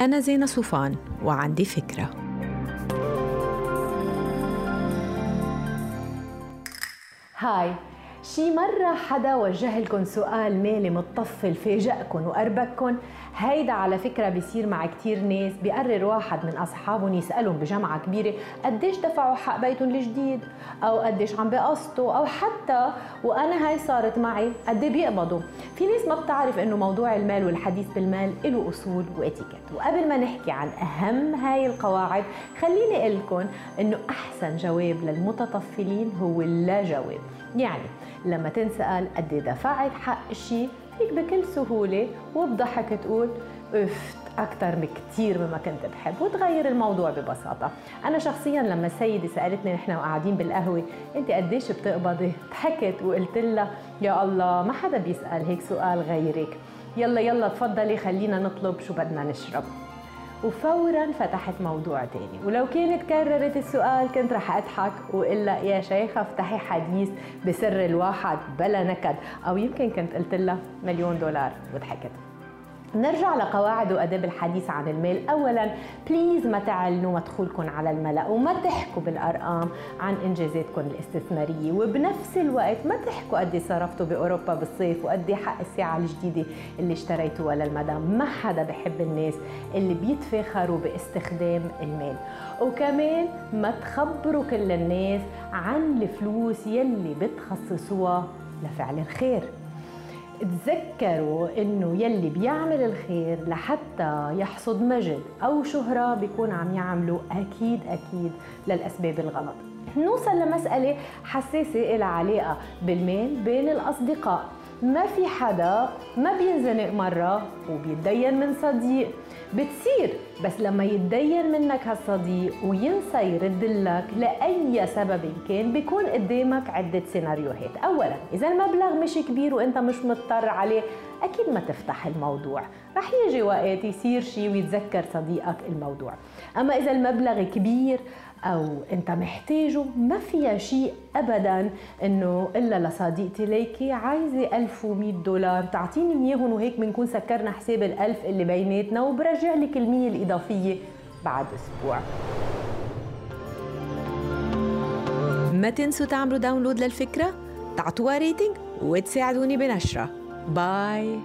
أنا زينة صوفان وعندي فكرة. هاي شي مرة حدا وجه لكم سؤال مالي متطفل فاجأكم وأربككم؟ هيدا على فكرة بيصير مع كتير ناس بيقرر واحد من أصحابهم يسألهم بجمعة كبيرة قديش دفعوا حق بيتهم الجديد؟ أو قديش عم بقسطوا أو حتى وأنا هاي صارت معي قد بيقبضوا؟ في ناس ما بتعرف إنه موضوع المال والحديث بالمال له أصول وإتيكيت. وقبل ما نحكي عن أهم هاي القواعد خليني أقول لكم إنه أحسن جواب للمتطفلين هو اللا جواب. يعني لما تنسأل قد دفعت حق شيء فيك بكل سهولة وبضحك تقول أفت أكثر بكثير مما كنت بحب وتغير الموضوع ببساطة. أنا شخصيا لما السيدة سألتني نحن وقاعدين بالقهوة أنت قديش بتقبضي؟ ضحكت وقلت لها يا الله ما حدا بيسأل هيك سؤال غيرك. يلا يلا تفضلي خلينا نطلب شو بدنا نشرب. وفورا فتحت موضوع تاني. ولو كانت كررت السؤال كنت رح أضحك واقول لها يا شيخة افتحي حديث بسر الواحد بلا نكد أو يمكن كنت قلت لها مليون دولار وضحكت. نرجع لقواعد وأداب الحديث عن المال. اولا بليز ما تعلنوا مدخولكم على الملأ وما تحكوا بالأرقام عن إنجازاتكم الاستثمارية. وبنفس الوقت ما تحكوا قد صرفتوا بأوروبا بالصيف وقد حق الساعة الجديدة اللي اشتريتوها للمدام. ما حدا بحب الناس اللي بيتفاخروا باستخدام المال. وكمان ما تخبروا كل الناس عن الفلوس يلي بتخصصوها لفعل الخير. تذكروا إنه يلي بيعمل الخير لحتى يحصد مجد أو شهرة بيكون عم يعمله أكيد أكيد للأسباب الغلط. نوصل لمسألة حساسة إلى علاقة بالمال بين الأصدقاء. ما في حدا ما بينزنق مرة وبيتدين من صديق. بتصير بس لما يتدين منك هالصديق وينسى يرد لك لأي سبب كان بيكون قدامك عدة سيناريوهات. أولا إذا المبلغ مش كبير وإنت مش مضطر عليه أكيد ما تفتح الموضوع. رح يجي وقت يصير شيء ويتذكر صديقك الموضوع. أما إذا المبلغ كبير أو أنت محتاجه ما فيها شيء ابدا إنه إلا لصديقتي. ليكي عايزة 1100 دولار تعطيني إياهم وهيك بنكون سكرنا حساب الألف اللي بيناتنا وبرجع لك المية الإضافية بعد أسبوع. ما تنسوا تعملوا download للفكرة؟ تعطوها rating وتساعدوني بنشرة. باي.